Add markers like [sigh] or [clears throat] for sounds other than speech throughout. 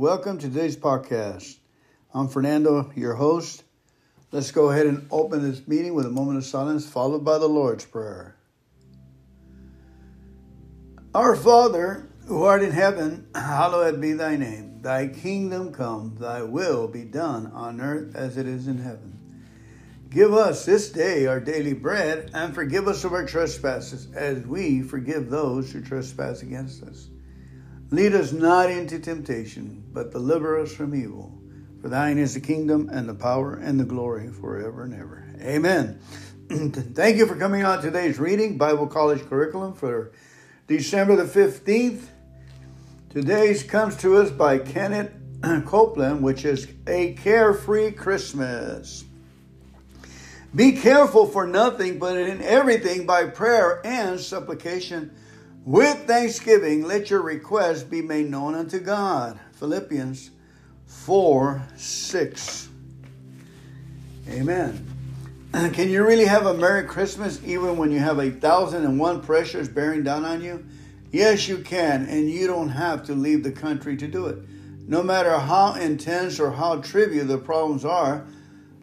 Welcome to today's podcast. I'm Fernando, your host. Let's go ahead and open this meeting with a moment of silence, followed by the Lord's Prayer. Our Father, who art in heaven, hallowed be thy name. Thy kingdom come, thy will be done on earth as it is in heaven. Give us this day our daily bread, and forgive us of our trespasses, as we forgive those who trespass against us. Lead us not into temptation, but deliver us from evil. For thine is the kingdom, and the power, and the glory forever and ever. Amen. [clears throat] Thank you for coming on today's reading, Bible College Curriculum for December the 15th. Today's comes to us by Kenneth [clears throat] Copeland, which is A Carefree Christmas. Be careful for nothing, but in everything by prayer and supplication. With thanksgiving, let your requests be made known unto God. Philippians 4 6. Amen. [clears throat] Can you really have a Merry Christmas even when you have a thousand and one pressures bearing down on you? Yes, you can, and you don't have to leave the country to do it. No matter how intense or how trivial the problems are,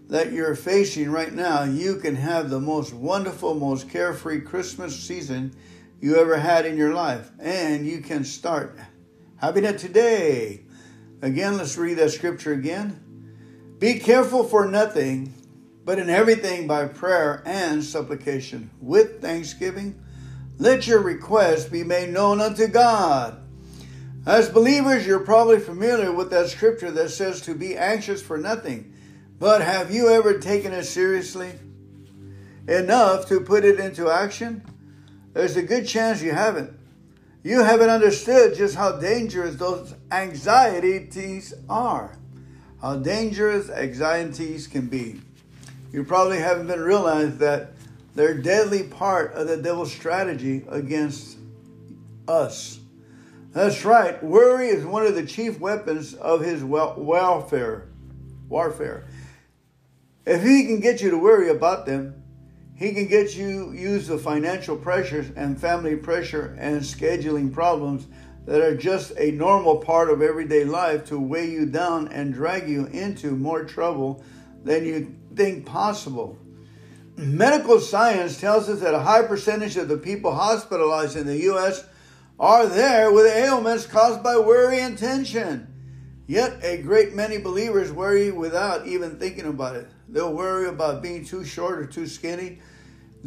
that you're facing right now, you can have the most wonderful, most carefree Christmas season you ever had in your life. And you can start having it today. Again, let's read that scripture again. Be careful for nothing, but in everything by prayer and supplication with thanksgiving. Let your requests be made known unto God. As believers, you're probably familiar with that scripture that says to be anxious for nothing but have you ever taken it seriously enough to put it into action? There's a good chance you haven't. You haven't understood just how dangerous those anxieties are, how dangerous anxieties can be. You probably haven't been realized that they're a deadly part of the devil's strategy against us. That's right. Worry is one of the chief weapons of his welfare, warfare. If he can get you to worry about them, he can get you use the financial pressures and family pressure and scheduling problems that are just a normal part of everyday life to weigh you down and drag you into more trouble than you think possible. Medical science tells us that a high percentage of the people hospitalized in the U.S. are there with ailments caused by worry and tension. Yet a great many believers worry without even thinking about it. They'll worry about being too short or too skinny.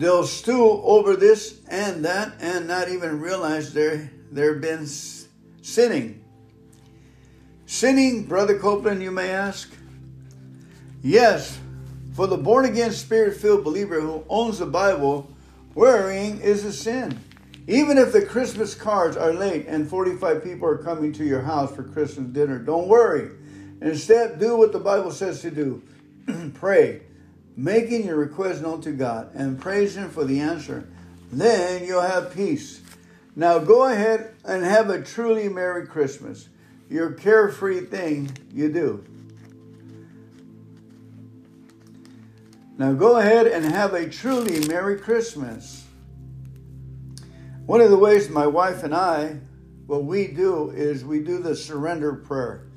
They'll stew over this and that and not even realize they're, they've been sinning. Sinning, Brother Copeland, you may ask? Yes, for the born again, spirit filled believer who owns the Bible, worrying is a sin. Even if the Christmas cards are late and 45 people are coming to your house for Christmas dinner, don't worry. Instead, do what the Bible says to do [clears throat] pray, making your request known to God, and praise Him for the answer. Then you'll have peace. Now go ahead and have a truly Merry Christmas. Your carefree thing you do. Now go ahead and have a truly Merry Christmas. One of the ways my wife and I, what we do is we do the surrender prayer.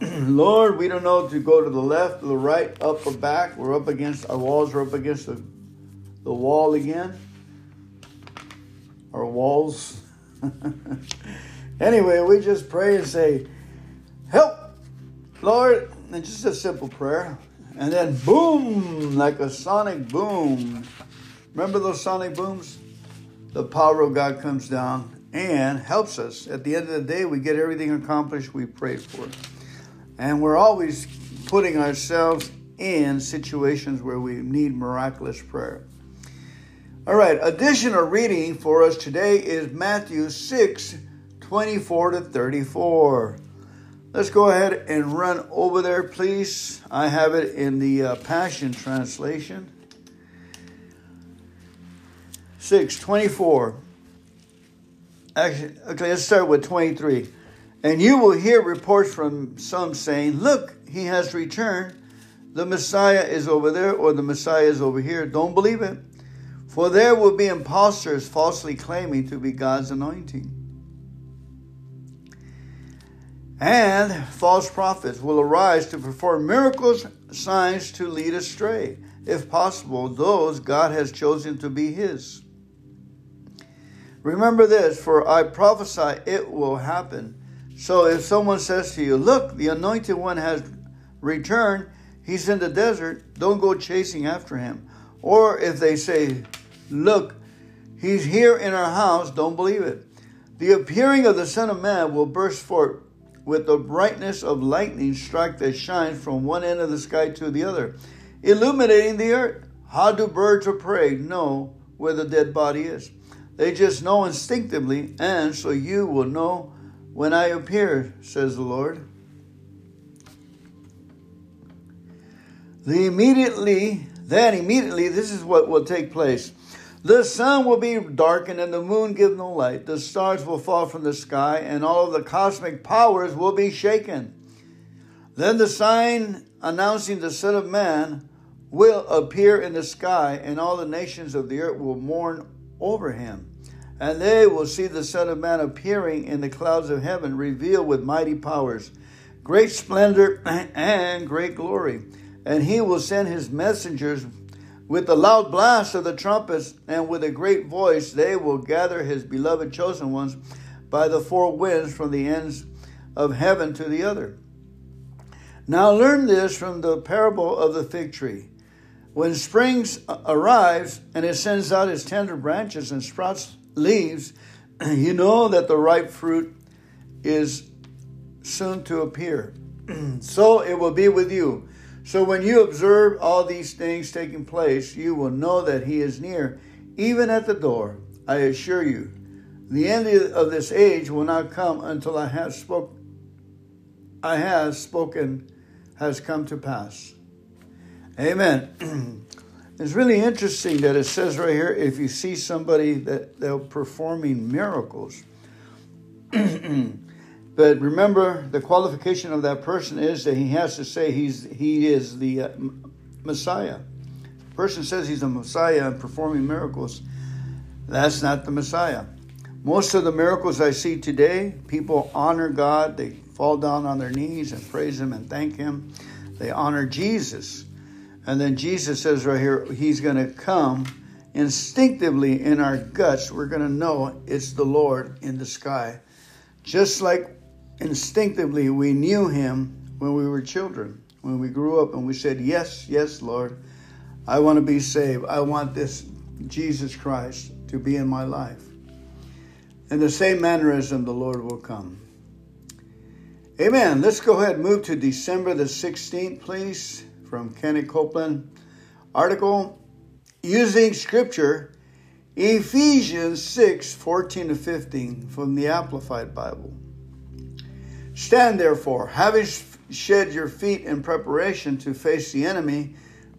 [clears throat] Lord, we don't know to go to the left, or the right, up or back. We're up against our walls, we're up against the, the wall again. Our walls. [laughs] anyway, we just pray and say, Help, Lord. And just a simple prayer. And then boom, like a sonic boom. Remember those sonic booms? the power of God comes down and helps us. At the end of the day, we get everything accomplished we prayed for. And we're always putting ourselves in situations where we need miraculous prayer. All right, additional reading for us today is Matthew 6 24 to 34. Let's go ahead and run over there, please. I have it in the uh, Passion Translation. 6, 24. Actually, okay, let's start with 23. And you will hear reports from some saying, Look, he has returned. The Messiah is over there, or the Messiah is over here. Don't believe it. For there will be impostors falsely claiming to be God's anointing. And false prophets will arise to perform miracles, signs to lead astray, if possible, those God has chosen to be His. Remember this, for I prophesy it will happen. So if someone says to you, Look, the anointed one has returned, he's in the desert, don't go chasing after him. Or if they say, Look, he's here in our house, don't believe it. The appearing of the Son of Man will burst forth with the brightness of lightning strike that shines from one end of the sky to the other, illuminating the earth. How do birds of prey know where the dead body is? They just know instinctively, and so you will know when I appear, says the Lord. The immediately, then immediately, this is what will take place. The sun will be darkened and the moon give no light. The stars will fall from the sky and all of the cosmic powers will be shaken. Then the sign announcing the Son of Man will appear in the sky, and all the nations of the earth will mourn over him. And they will see the Son of Man appearing in the clouds of heaven, revealed with mighty powers, great splendor, [clears throat] and great glory. And he will send his messengers with the loud blast of the trumpets and with a great voice, they will gather his beloved chosen ones by the four winds from the ends of heaven to the other. Now learn this from the parable of the fig tree. When spring arrives and it sends out its tender branches and sprouts leaves, [clears throat] you know that the ripe fruit is soon to appear. [clears throat] so it will be with you. So when you observe all these things taking place, you will know that he is near, even at the door. I assure you, the end of this age will not come until I have spoke I have spoken has come to pass. Amen. [clears throat] it's really interesting that it says right here if you see somebody that they're performing miracles. [clears throat] But remember, the qualification of that person is that he has to say he's he is the uh, Messiah. The person says he's a Messiah and performing miracles. That's not the Messiah. Most of the miracles I see today, people honor God. They fall down on their knees and praise Him and thank Him. They honor Jesus. And then Jesus says right here, He's going to come instinctively in our guts. We're going to know it's the Lord in the sky. Just like instinctively we knew him when we were children, when we grew up and we said, Yes, yes, Lord, I want to be saved. I want this Jesus Christ to be in my life. In the same mannerism, the Lord will come. Amen. Let's go ahead and move to December the 16th, please, from Kenny Copeland. Article Using Scripture, Ephesians 6 14 to 15 from the Amplified Bible. Stand therefore, having shed your feet in preparation to face the enemy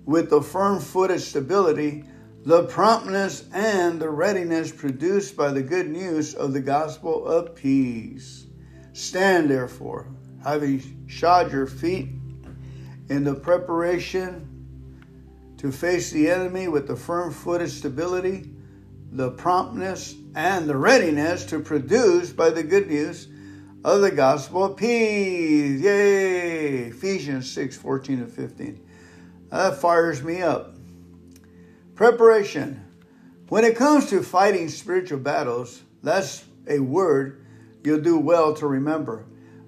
with the firm footed stability, the promptness, and the readiness produced by the good news of the gospel of peace. Stand therefore, having shod your feet in the preparation to face the enemy with the firm footed stability, the promptness, and the readiness to produce by the good news of the gospel of peace. Yay! Ephesians 6 14 and 15. That fires me up. Preparation. When it comes to fighting spiritual battles, that's a word you'll do well to remember.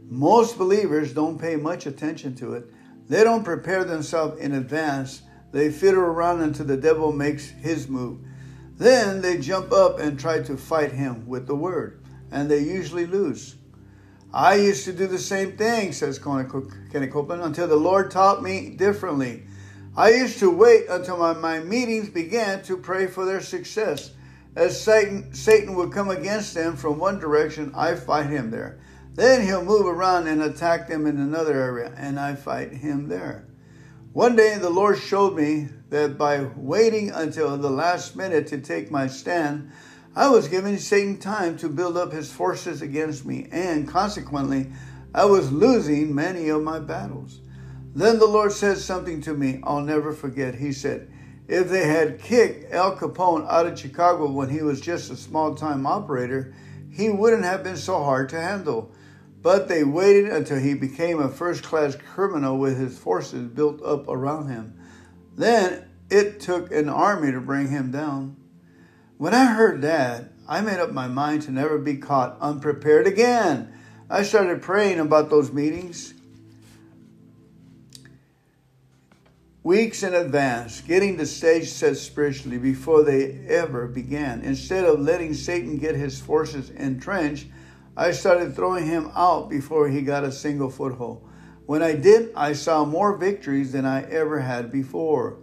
Most believers don't pay much attention to it. They don't prepare themselves in advance. They fiddle around until the devil makes his move. Then they jump up and try to fight him with the word, and they usually lose. I used to do the same thing, says Kenny Copeland, until the Lord taught me differently. I used to wait until my, my meetings began to pray for their success. As Satan, Satan would come against them from one direction, I fight him there. Then he'll move around and attack them in another area, and I fight him there. One day the Lord showed me that by waiting until the last minute to take my stand, I was giving Satan time to build up his forces against me, and consequently, I was losing many of my battles. Then the Lord said something to me I'll never forget. He said, If they had kicked Al Capone out of Chicago when he was just a small time operator, he wouldn't have been so hard to handle. But they waited until he became a first class criminal with his forces built up around him. Then it took an army to bring him down. When I heard that, I made up my mind to never be caught unprepared again. I started praying about those meetings weeks in advance, getting the stage set spiritually before they ever began. Instead of letting Satan get his forces entrenched, I started throwing him out before he got a single foothold. When I did, I saw more victories than I ever had before.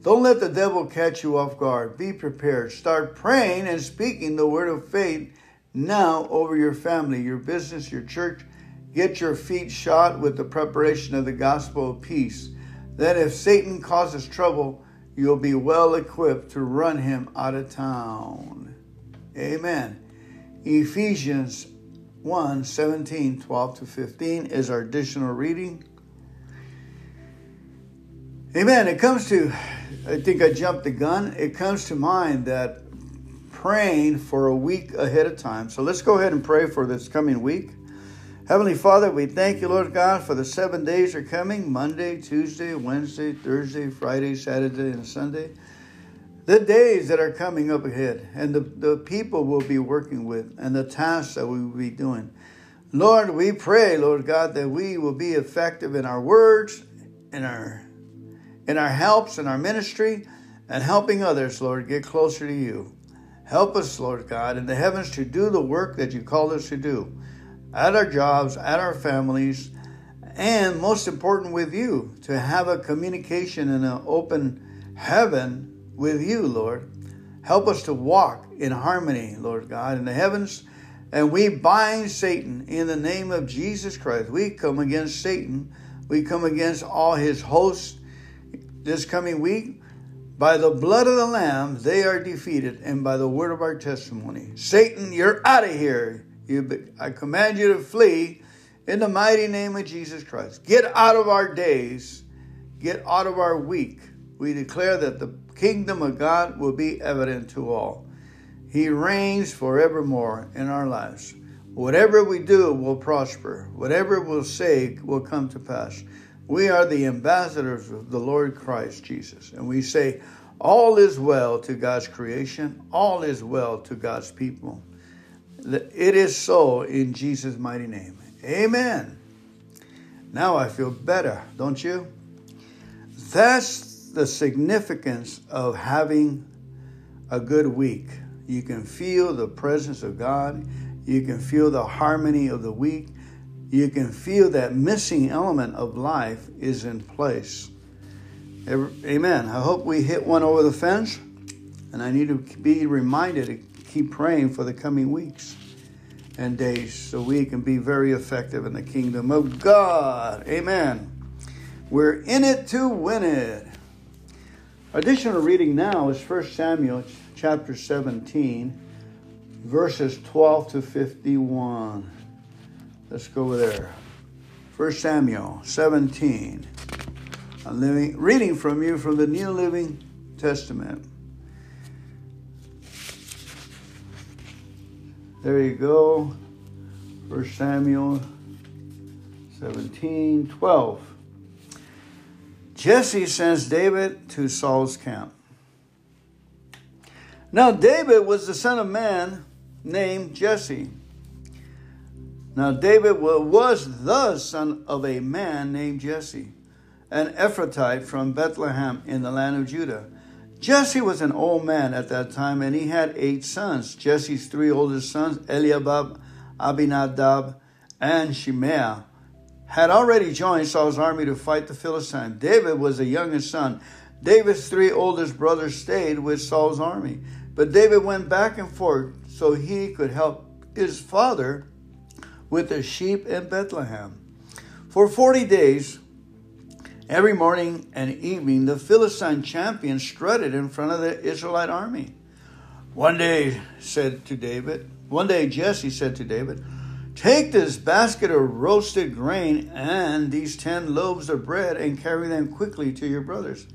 Don't let the devil catch you off guard. Be prepared. Start praying and speaking the word of faith now over your family, your business, your church. Get your feet shod with the preparation of the gospel of peace. Then, if Satan causes trouble, you'll be well equipped to run him out of town. Amen. Ephesians 1 17, 12 to 15 is our additional reading. Amen. It comes to, I think I jumped the gun. It comes to mind that praying for a week ahead of time. So let's go ahead and pray for this coming week. Heavenly Father, we thank you, Lord God, for the seven days are coming Monday, Tuesday, Wednesday, Thursday, Friday, Saturday, and Sunday. The days that are coming up ahead, and the, the people we'll be working with, and the tasks that we will be doing. Lord, we pray, Lord God, that we will be effective in our words, in our in our helps, in our ministry, and helping others, Lord, get closer to you. Help us, Lord God, in the heavens to do the work that you called us to do at our jobs, at our families, and most important with you, to have a communication and an open heaven with you, Lord. Help us to walk in harmony, Lord God, in the heavens. And we bind Satan in the name of Jesus Christ. We come against Satan. We come against all his hosts this coming week. By the blood of the Lamb, they are defeated, and by the word of our testimony. Satan, you're out of here. You, I command you to flee in the mighty name of Jesus Christ. Get out of our days, get out of our week. We declare that the kingdom of God will be evident to all. He reigns forevermore in our lives. Whatever we do will prosper. Whatever we'll say will come to pass. We are the ambassadors of the Lord Christ Jesus. And we say, all is well to God's creation, all is well to God's people. It is so in Jesus' mighty name. Amen. Now I feel better, don't you? That's the significance of having a good week. You can feel the presence of God. You can feel the harmony of the week. You can feel that missing element of life is in place. Amen. I hope we hit one over the fence. And I need to be reminded to keep praying for the coming weeks and days so we can be very effective in the kingdom of God. Amen. We're in it to win it. Additional reading now is 1 Samuel chapter 17, verses 12 to 51. Let's go over there. 1 Samuel 17. I'm living, reading from you from the New Living Testament. There you go. 1 Samuel 17 12. Jesse sends David to Saul's camp. Now, David was the son of man named Jesse. Now, David was the son of a man named Jesse, an Ephrathite from Bethlehem in the land of Judah. Jesse was an old man at that time, and he had eight sons. Jesse's three oldest sons, Eliab, Abinadab, and Shimea, had already joined Saul's army to fight the Philistines. David was the youngest son. David's three oldest brothers stayed with Saul's army, but David went back and forth so he could help his father with the sheep in Bethlehem. For 40 days, Every morning and evening, the Philistine champion strutted in front of the Israelite army. One day, said to David, one day Jesse said to David, Take this basket of roasted grain and these ten loaves of bread and carry them quickly to your brothers.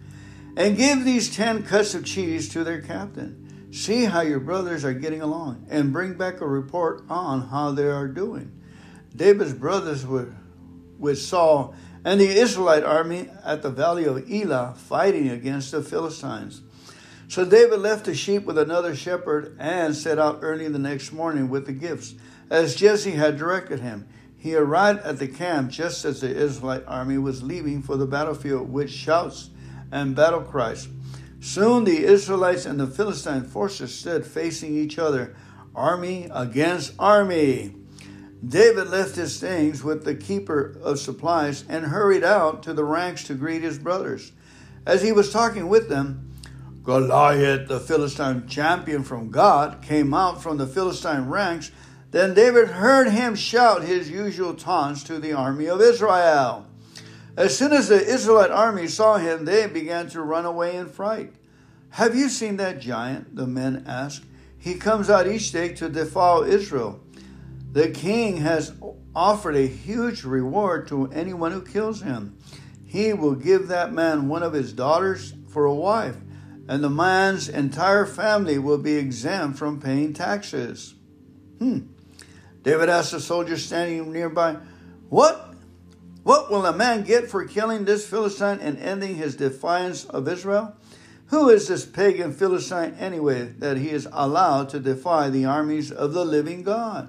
And give these ten cuts of cheese to their captain. See how your brothers are getting along and bring back a report on how they are doing. David's brothers were with Saul and the Israelite army at the valley of Elah fighting against the Philistines. So David left the sheep with another shepherd and set out early the next morning with the gifts, as Jesse had directed him. He arrived at the camp just as the Israelite army was leaving for the battlefield with shouts and battle cries. Soon the Israelites and the Philistine forces stood facing each other, army against army. David left his things with the keeper of supplies and hurried out to the ranks to greet his brothers. As he was talking with them, Goliath, the Philistine champion from Gath, came out from the Philistine ranks. Then David heard him shout his usual taunts to the army of Israel. As soon as the Israelite army saw him, they began to run away in fright. Have you seen that giant? The men asked. He comes out each day to defile Israel. The king has offered a huge reward to anyone who kills him. He will give that man one of his daughters for a wife, and the man's entire family will be exempt from paying taxes. Hmm. David asked the soldier standing nearby, What? What will a man get for killing this Philistine and ending his defiance of Israel? Who is this pagan Philistine anyway that he is allowed to defy the armies of the living God?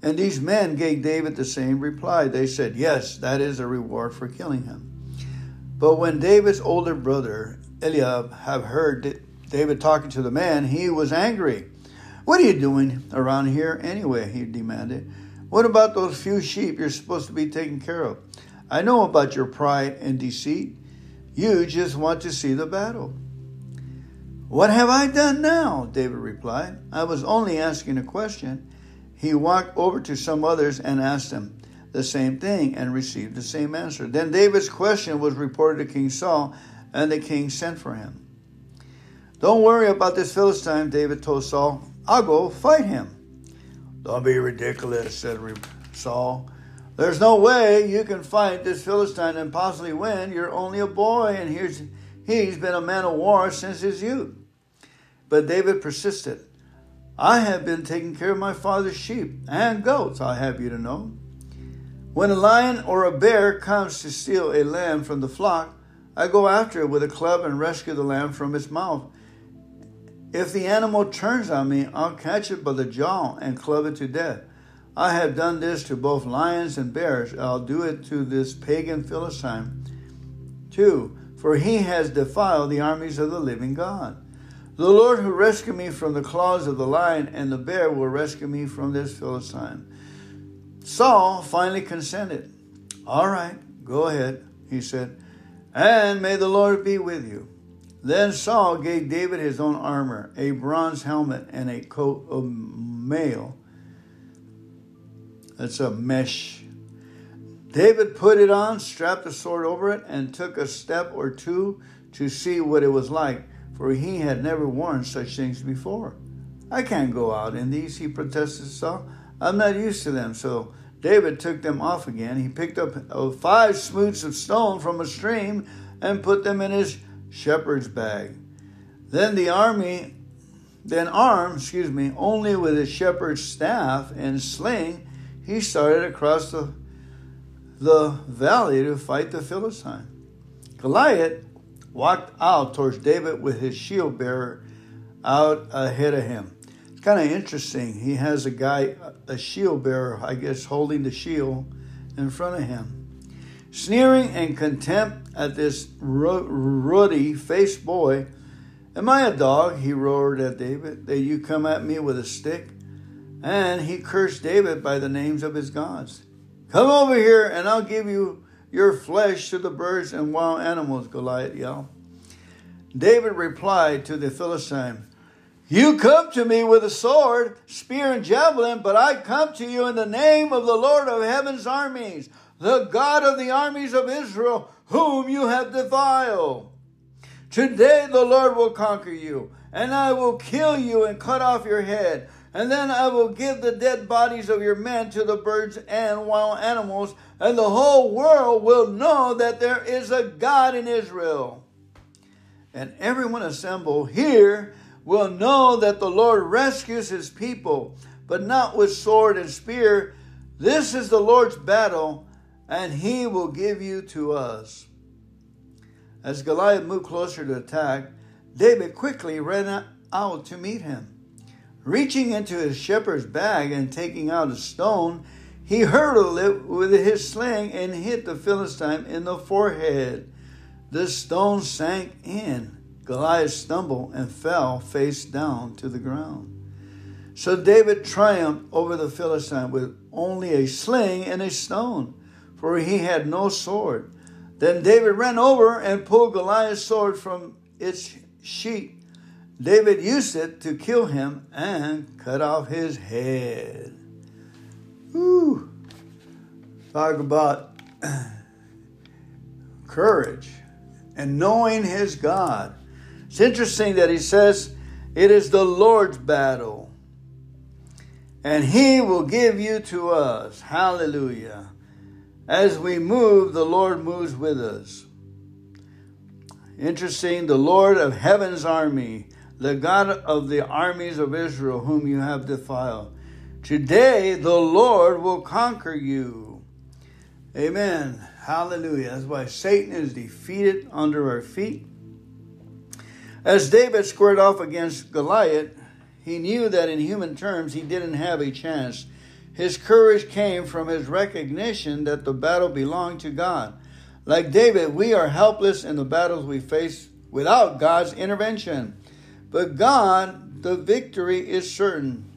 And these men gave David the same reply. They said, Yes, that is a reward for killing him. But when David's older brother Eliab have heard David talking to the man, he was angry. What are you doing around here anyway? He demanded. What about those few sheep you're supposed to be taking care of? I know about your pride and deceit. You just want to see the battle. What have I done now? David replied. I was only asking a question. He walked over to some others and asked them the same thing and received the same answer. Then David's question was reported to King Saul, and the king sent for him. Don't worry about this Philistine, David told Saul. I'll go fight him. Don't be ridiculous, said Saul. There's no way you can fight this Philistine and possibly win. You're only a boy, and he's, he's been a man of war since his youth. But David persisted. I have been taking care of my father's sheep and goats, I have you to know. When a lion or a bear comes to steal a lamb from the flock, I go after it with a club and rescue the lamb from its mouth. If the animal turns on me, I'll catch it by the jaw and club it to death. I have done this to both lions and bears. I'll do it to this pagan Philistine too, for he has defiled the armies of the living God. The Lord who rescued me from the claws of the lion and the bear will rescue me from this Philistine. Saul finally consented. All right, go ahead, he said, and may the Lord be with you. Then Saul gave David his own armor, a bronze helmet, and a coat of mail. That's a mesh. David put it on, strapped a sword over it, and took a step or two to see what it was like for he had never worn such things before. I can't go out in these, he protested Saul. I'm not used to them. So David took them off again. He picked up uh, five smoots of stone from a stream and put them in his shepherd's bag. Then the army, then armed, excuse me, only with his shepherd's staff and sling, he started across the, the valley to fight the Philistine. Goliath walked out towards David with his shield bearer out ahead of him. It's kind of interesting. He has a guy, a shield bearer, I guess, holding the shield in front of him. Sneering and contempt at this ruddy faced boy, Am I a dog? He roared at David, that you come at me with a stick? And he cursed David by the names of his gods. Come over here, and I'll give you your flesh to the birds and wild animals, Goliath yelled. David replied to the Philistine, You come to me with a sword, spear, and javelin, but I come to you in the name of the Lord of heaven's armies, the God of the armies of Israel, whom you have defiled. Today the Lord will conquer you, and I will kill you and cut off your head. And then I will give the dead bodies of your men to the birds and wild animals, and the whole world will know that there is a God in Israel. And everyone assembled here will know that the Lord rescues his people, but not with sword and spear. This is the Lord's battle, and he will give you to us. As Goliath moved closer to attack, David quickly ran out to meet him. Reaching into his shepherd's bag and taking out a stone, he hurled it with his sling and hit the Philistine in the forehead. The stone sank in. Goliath stumbled and fell face down to the ground. So David triumphed over the Philistine with only a sling and a stone, for he had no sword. Then David ran over and pulled Goliath's sword from its sheath. David used it to kill him and cut off his head. Whew. Talk about [clears throat] courage and knowing his God. It's interesting that he says it is the Lord's battle and he will give you to us. Hallelujah. As we move, the Lord moves with us. Interesting, the Lord of heaven's army, the God of the armies of Israel, whom you have defiled. Today, the Lord will conquer you. Amen. Hallelujah. That's why Satan is defeated under our feet. As David squared off against Goliath, he knew that in human terms he didn't have a chance. His courage came from his recognition that the battle belonged to God. Like David, we are helpless in the battles we face without God's intervention. But God, the victory is certain.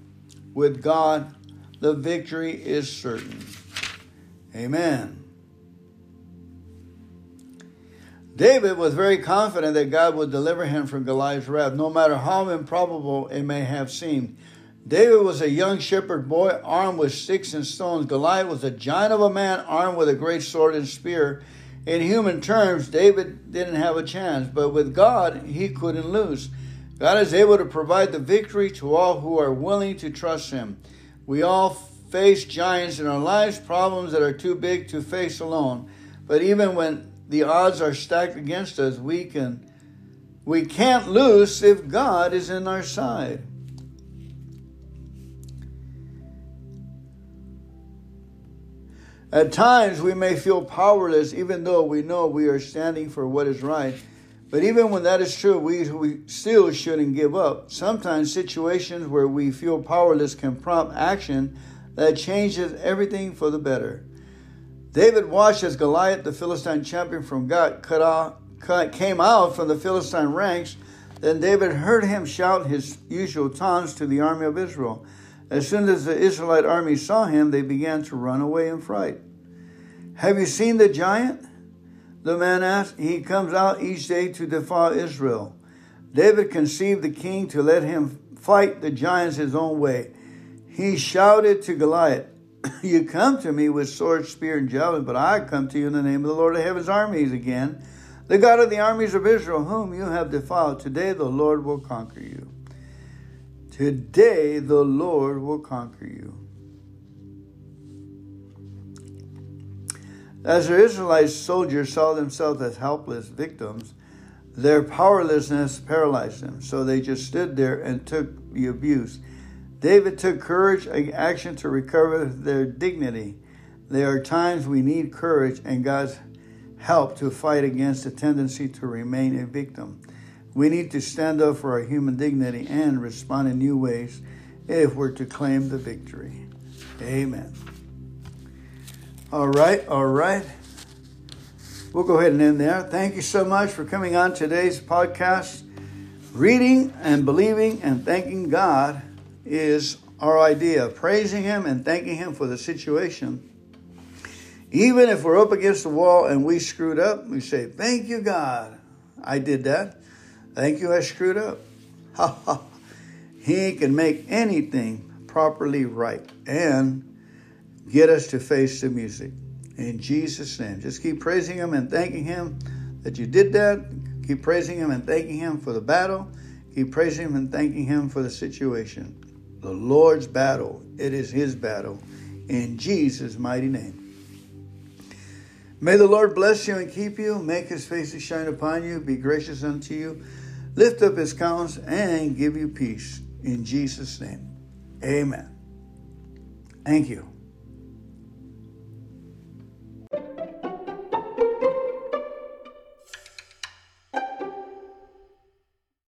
With God, the victory is certain. Amen. David was very confident that God would deliver him from Goliath's wrath, no matter how improbable it may have seemed. David was a young shepherd boy armed with sticks and stones. Goliath was a giant of a man armed with a great sword and spear. In human terms, David didn't have a chance, but with God, he couldn't lose. God is able to provide the victory to all who are willing to trust him. We all face giants in our lives, problems that are too big to face alone. But even when the odds are stacked against us, we can we can't lose if God is in our side. At times we may feel powerless even though we know we are standing for what is right. But even when that is true, we, we still shouldn't give up. Sometimes situations where we feel powerless can prompt action that changes everything for the better. David watched as Goliath, the Philistine champion from Gath, cut off, cut, came out from the Philistine ranks. Then David heard him shout his usual taunts to the army of Israel. As soon as the Israelite army saw him, they began to run away in fright. Have you seen the giant? The man asked. He comes out each day to defy Israel. David conceived the king to let him fight the giants his own way. He shouted to Goliath, [coughs] you come to me with sword, spear, and javelin, but I come to you in the name of the Lord of heaven's armies again, the God of the armies of Israel, whom you have defiled. Today the Lord will conquer you. Today the Lord will conquer you. As the Israelite soldiers saw themselves as helpless victims, their powerlessness paralyzed them. So they just stood there and took the abuse. David took courage and action to recover their dignity. There are times we need courage and God's help to fight against the tendency to remain a victim. We need to stand up for our human dignity and respond in new ways if we're to claim the victory. Amen. All right, all right. We'll go ahead and end there. Thank you so much for coming on today's podcast. Reading and believing and thanking God is our idea praising Him and thanking Him for the situation. Even if we're up against the wall and we screwed up, we say, Thank you, God. I did that. Thank you, I screwed up. Ha [laughs] ha. he can make anything properly right and get us to face the music. In Jesus' name. Just keep praising Him and thanking Him that you did that. Keep praising Him and thanking Him for the battle. Keep praising Him and thanking Him for the situation the Lord's battle. It is his battle. In Jesus' mighty name. May the Lord bless you and keep you, make his face to shine upon you, be gracious unto you, lift up his countenance, and give you peace. In Jesus' name. Amen. Thank you.